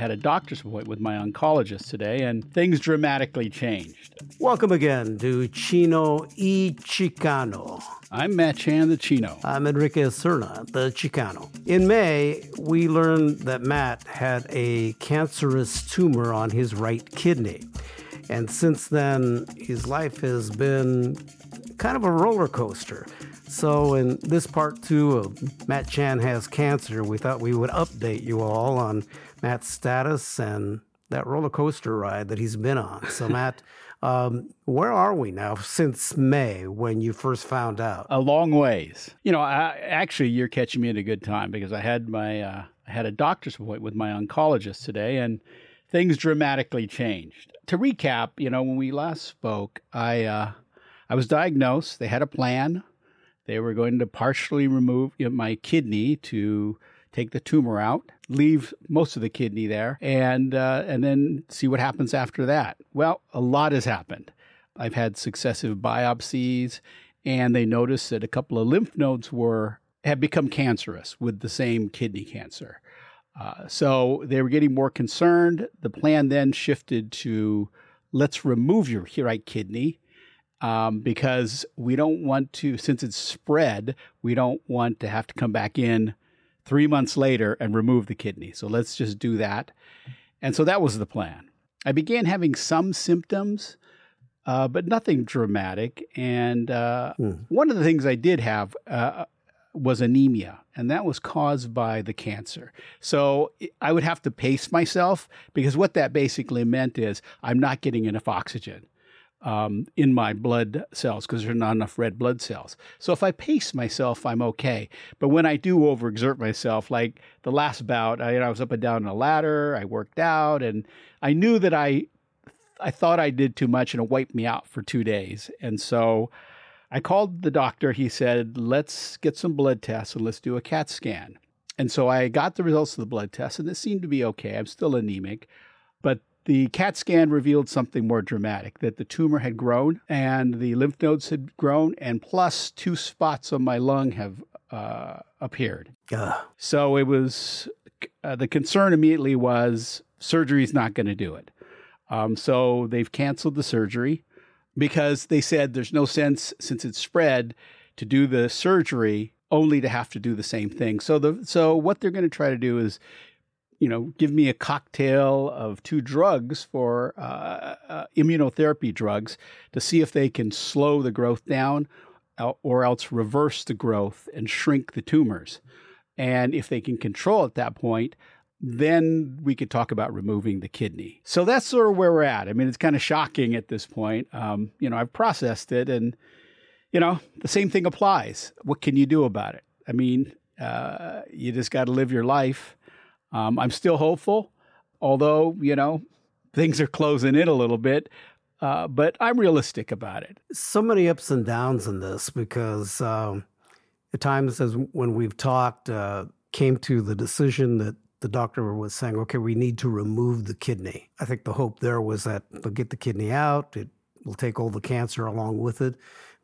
had a doctor's appointment with my oncologist today, and things dramatically changed. Welcome again to Chino y Chicano. I'm Matt Chan, the Chino. I'm Enrique Cerna, the Chicano. In May, we learned that Matt had a cancerous tumor on his right kidney. And since then, his life has been kind of a roller coaster. So, in this part two of Matt Chan Has Cancer, we thought we would update you all on Matt's status and that roller coaster ride that he's been on. So, Matt, um, where are we now since May when you first found out? A long ways. You know, I, actually, you're catching me at a good time because I had my uh, I had a doctor's appointment with my oncologist today, and things dramatically changed. To recap, you know, when we last spoke, I uh, I was diagnosed. They had a plan. They were going to partially remove my kidney to take the tumor out, leave most of the kidney there, and uh, and then see what happens after that. Well, a lot has happened. I've had successive biopsies, and they noticed that a couple of lymph nodes were had become cancerous with the same kidney cancer. Uh, so they were getting more concerned. The plan then shifted to let's remove your right kidney um, because we don't want to, since it's spread, we don't want to have to come back in three months later and remove the kidney. So let's just do that. And so that was the plan. I began having some symptoms, uh, but nothing dramatic. And uh, mm. one of the things I did have uh, was anemia, and that was caused by the cancer. So I would have to pace myself because what that basically meant is I'm not getting enough oxygen um, in my blood cells because there's not enough red blood cells. So if I pace myself, I'm okay. But when I do overexert myself, like the last bout, I, I was up and down a ladder, I worked out, and I knew that I, I thought I did too much and it wiped me out for two days. And so I called the doctor. He said, let's get some blood tests and let's do a CAT scan. And so I got the results of the blood test, and it seemed to be okay. I'm still anemic, the CAT scan revealed something more dramatic that the tumor had grown and the lymph nodes had grown, and plus two spots on my lung have uh, appeared. Ugh. So it was uh, the concern immediately was surgery is not going to do it. Um, so they've canceled the surgery because they said there's no sense since it's spread to do the surgery only to have to do the same thing. So the so what they're going to try to do is you know, give me a cocktail of two drugs for uh, uh, immunotherapy drugs to see if they can slow the growth down uh, or else reverse the growth and shrink the tumors. And if they can control at that point, then we could talk about removing the kidney. So that's sort of where we're at. I mean, it's kind of shocking at this point. Um, you know, I've processed it, and you know, the same thing applies. What can you do about it? I mean, uh, you just got to live your life um, I'm still hopeful, although, you know, things are closing in a little bit. Uh, but I'm realistic about it. So many ups and downs in this because um, at times, as when we've talked, uh, came to the decision that the doctor was saying, okay, we need to remove the kidney. I think the hope there was that they'll get the kidney out, it will take all the cancer along with it,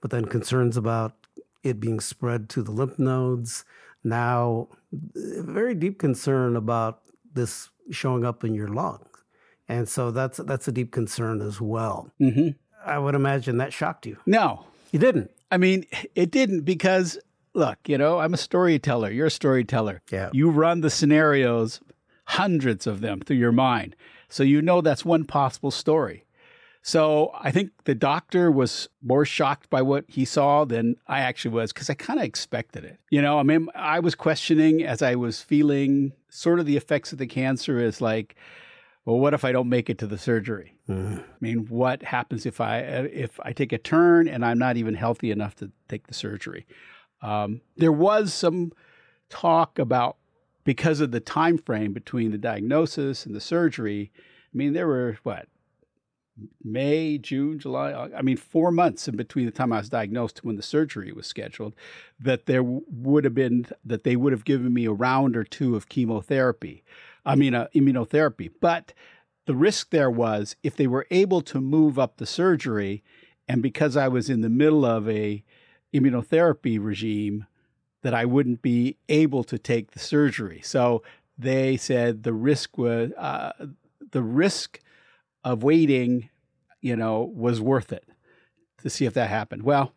but then concerns about it being spread to the lymph nodes, now very deep concern about this showing up in your lungs. And so that's that's a deep concern as well. Mm-hmm. I would imagine that shocked you. No, you didn't. I mean, it didn't because look, you know, I'm a storyteller. You're a storyteller. Yeah. You run the scenarios, hundreds of them through your mind, so you know that's one possible story. So I think the doctor was more shocked by what he saw than I actually was because I kind of expected it. You know, I mean, I was questioning as I was feeling sort of the effects of the cancer is like, well, what if I don't make it to the surgery? Mm. I mean, what happens if I if I take a turn and I'm not even healthy enough to take the surgery? Um, there was some talk about because of the time frame between the diagnosis and the surgery. I mean, there were what May, June, July, I mean, four months in between the time I was diagnosed when the surgery was scheduled, that there would have been, that they would have given me a round or two of chemotherapy, I mean, uh, immunotherapy. But the risk there was if they were able to move up the surgery, and because I was in the middle of a immunotherapy regime, that I wouldn't be able to take the surgery. So they said the risk was uh, the risk of waiting, you know, was worth it to see if that happened. Well,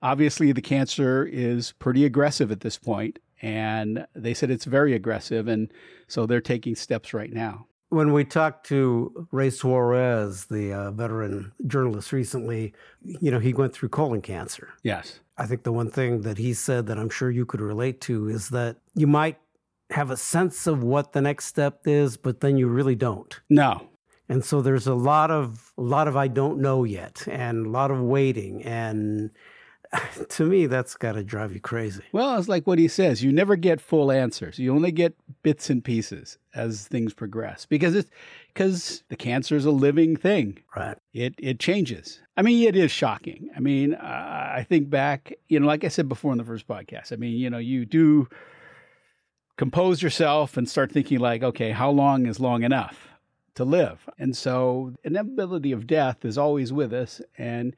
obviously the cancer is pretty aggressive at this point, and they said it's very aggressive, and so they're taking steps right now. When we talked to Ray Suarez, the uh, veteran journalist recently, you know, he went through colon cancer. Yes. I think the one thing that he said that I'm sure you could relate to is that you might have a sense of what the next step is, but then you really don't. No. And so there's a lot of a lot of I don't know yet and a lot of waiting and to me that's got to drive you crazy. Well, it's like what he says, you never get full answers. You only get bits and pieces as things progress because it's because the cancer is a living thing. Right. It it changes. I mean, it is shocking. I mean, uh, I think back, you know, like I said before in the first podcast. I mean, you know, you do compose yourself and start thinking like, okay, how long is long enough to live? And so, inevitability of death is always with us, and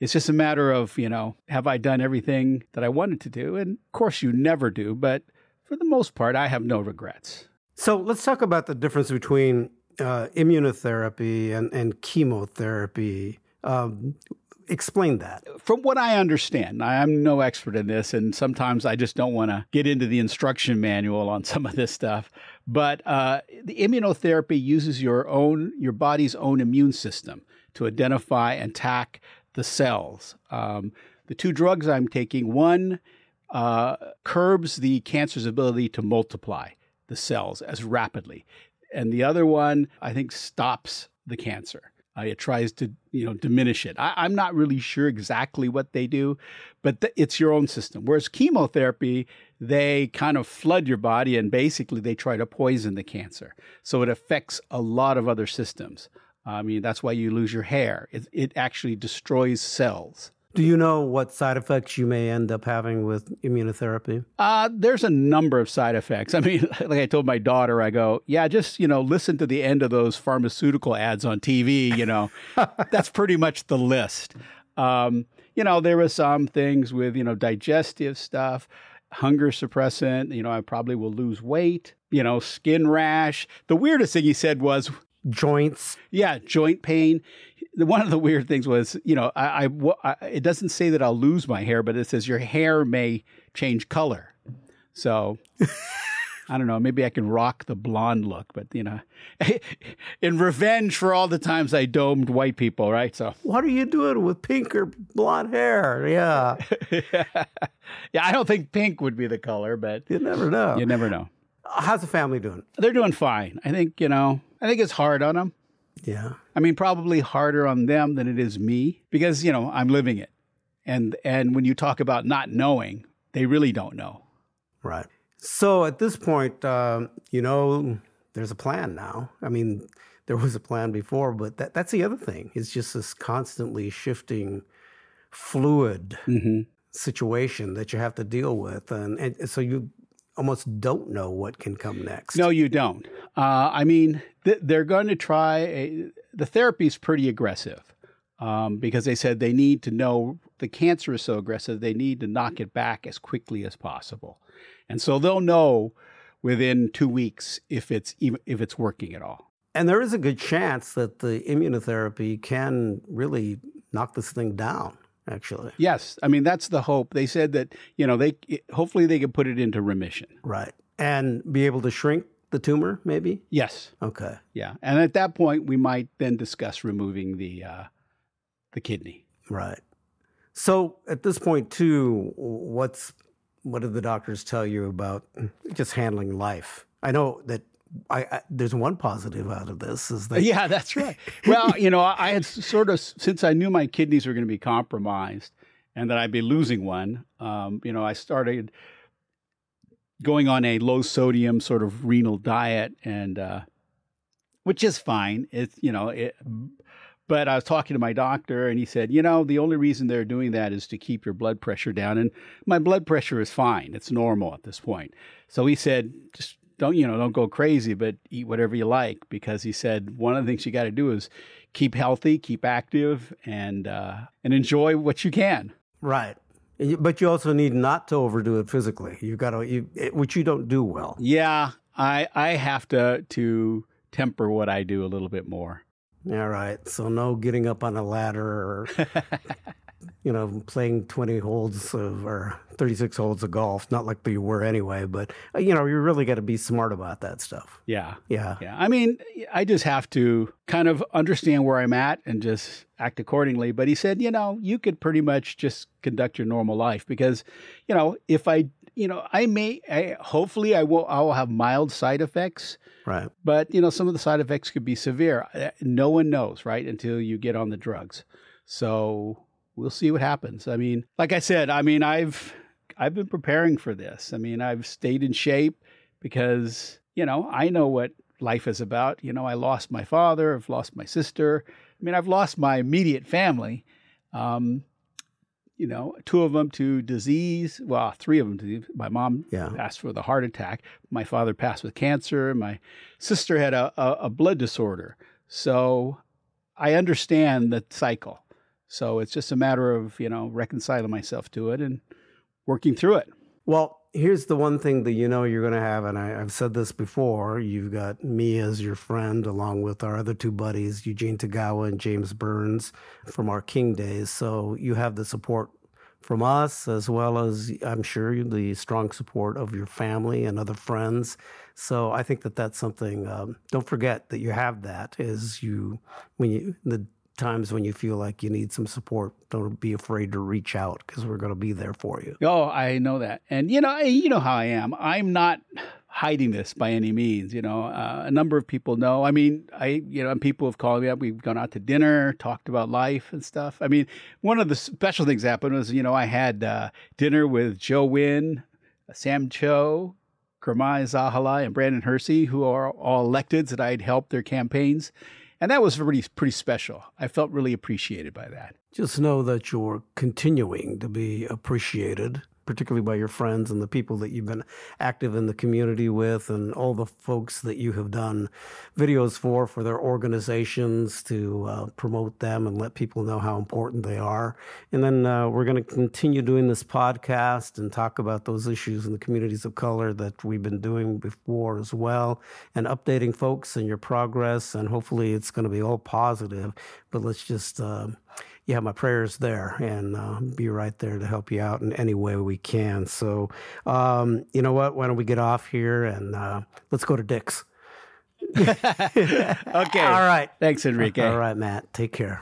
it's just a matter of, you know, have I done everything that I wanted to do? And of course, you never do, but for the most part, I have no regrets. So let's talk about the difference between uh, immunotherapy and, and chemotherapy. Um, explain that. From what I understand, I'm no expert in this, and sometimes I just don't want to get into the instruction manual on some of this stuff. But uh, the immunotherapy uses your own, your body's own immune system to identify and attack the cells. Um, the two drugs I'm taking, one uh, curbs the cancer's ability to multiply the cells as rapidly, and the other one, I think, stops the cancer. Uh, it tries to, you know, diminish it. I, am not really sure exactly what they do, but th- it's your own system. Whereas chemotherapy, they kind of flood your body and basically they try to poison the cancer. So it affects a lot of other systems. I mean, that's why you lose your hair. It, it actually destroys cells. Do you know what side effects you may end up having with immunotherapy? Uh, there's a number of side effects. I mean, like I told my daughter, I go, yeah, just, you know, listen to the end of those pharmaceutical ads on TV, you know, that's pretty much the list. Um, you know, there were some things with, you know, digestive stuff, hunger suppressant, you know, I probably will lose weight, you know, skin rash. The weirdest thing he said was, joints. Yeah, joint pain. One of the weird things was, you know, I, I, I, it doesn't say that I'll lose my hair, but it says your hair may change color. So I don't know. Maybe I can rock the blonde look, but you know, in revenge for all the times I domed white people, right? So what are you doing with pink or blonde hair? Yeah, yeah. I don't think pink would be the color, but you never know. You never know. How's the family doing? They're doing fine. I think you know. I think it's hard on them. Yeah. I mean, probably harder on them than it is me because, you know, I'm living it. And and when you talk about not knowing, they really don't know. Right. So at this point, um, you know, there's a plan now. I mean, there was a plan before, but that, that's the other thing. It's just this constantly shifting, fluid mm-hmm. situation that you have to deal with, and, and so you almost don't know what can come next. No, you don't. Uh, I mean, th- they're going to try. A, the therapy is pretty aggressive um, because they said they need to know the cancer is so aggressive. They need to knock it back as quickly as possible, and so they'll know within two weeks if it's even if it's working at all. And there is a good chance that the immunotherapy can really knock this thing down actually. Yes, I mean that's the hope. They said that you know they hopefully they can put it into remission. Right, and be able to shrink the tumor, maybe. Yes. Okay. Yeah, and at that point we might then discuss removing the uh, the kidney. Right. So at this point, too, what's what did the doctors tell you about just handling life? I know that I, I, there's one positive out of this is that yeah that's right. Well you know I had sort of since I knew my kidneys were going to be compromised and that I'd be losing one um, you know I started going on a low sodium sort of renal diet and uh, which is fine. It's you know it, but I was talking to my doctor and he said you know the only reason they're doing that is to keep your blood pressure down and my blood pressure is fine. It's normal at this point. So he said just don't you know don't go crazy but eat whatever you like because he said one of the things you got to do is keep healthy keep active and uh, and enjoy what you can right but you also need not to overdo it physically you've got to you, which you don't do well yeah I I have to to temper what I do a little bit more. All right. So no getting up on a ladder or you know, playing 20 holes of, or 36 holes of golf, not like you were anyway, but, uh, you know, you really got to be smart about that stuff. Yeah. Yeah. Yeah. I mean, I just have to kind of understand where I'm at and just act accordingly. But he said, you know, you could pretty much just conduct your normal life because, you know, if I, you know, I may, I, hopefully I will, I will have mild side effects. Right. But, you know, some of the side effects could be severe. Uh, no one knows, right? Until you get on the drugs. So we'll see what happens. I mean, like I said, I mean, I've I've been preparing for this. I mean, I've stayed in shape because, you know, I know what life is about. You know, I lost my father, I've lost my sister. I mean, I've lost my immediate family. Um, you know, two of them to disease. Well, three of them to my mom yeah. passed with a heart attack. My father passed with cancer. My sister had a, a, a blood disorder. So I understand the cycle. So it's just a matter of, you know, reconciling myself to it and working through it. Well, here's the one thing that you know you're going to have, and I, have said this before. You've got me as your friend, along with our other two buddies, Eugene Tagawa and James Burns from our King days. So you have the support from us, as well as I'm sure the strong support of your family and other friends. So I think that that's something. Um, don't forget that you have that. Is you when you the times when you feel like you need some support, don't be afraid to reach out because we're going to be there for you. Oh, I know that, and you know, you know how I am. I'm not hiding this by any means. You know, uh, a number of people know. I mean, I you know, people have called me up. We've gone out to dinner, talked about life and stuff. I mean, one of the special things happened was you know I had uh, dinner with Joe Nguyen, Sam Cho. Karamai Zahala and Brandon Hersey, who are all electeds that I'd helped their campaigns. And that was really pretty special. I felt really appreciated by that. Just know that you're continuing to be appreciated particularly by your friends and the people that you've been active in the community with, and all the folks that you have done videos for for their organizations to uh, promote them and let people know how important they are. And then uh, we're going to continue doing this podcast and talk about those issues in the communities of color that we've been doing before as well, and updating folks and your progress. And hopefully, it's going to be all positive. But let's just uh, you have my prayers there and uh, be right there to help you out in any way we can. So, um, you know what? Why don't we get off here and uh, let's go to Dick's. okay. All right. Thanks, Enrique. All right, Matt. Take care.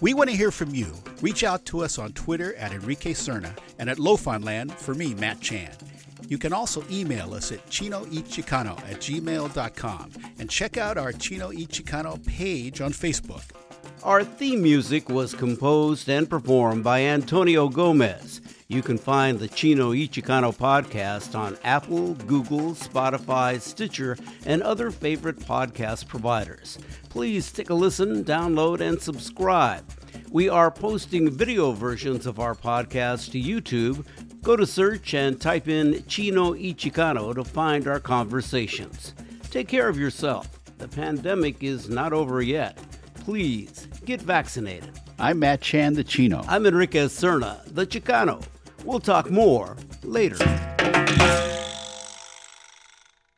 We want to hear from you. Reach out to us on Twitter at Enrique Cerna and at Lofanland for me, Matt Chan. You can also email us at chinoichicano at gmail.com and check out our Chino y Chicano page on Facebook. Our theme music was composed and performed by Antonio Gomez. You can find the Chino y Chicano podcast on Apple, Google, Spotify, Stitcher, and other favorite podcast providers. Please take a listen, download, and subscribe. We are posting video versions of our podcast to YouTube. Go to search and type in Chino y Chicano to find our conversations. Take care of yourself. The pandemic is not over yet. Please get vaccinated. I'm Matt Chan, the Chino. I'm Enrique Cerna, the Chicano. We'll talk more later.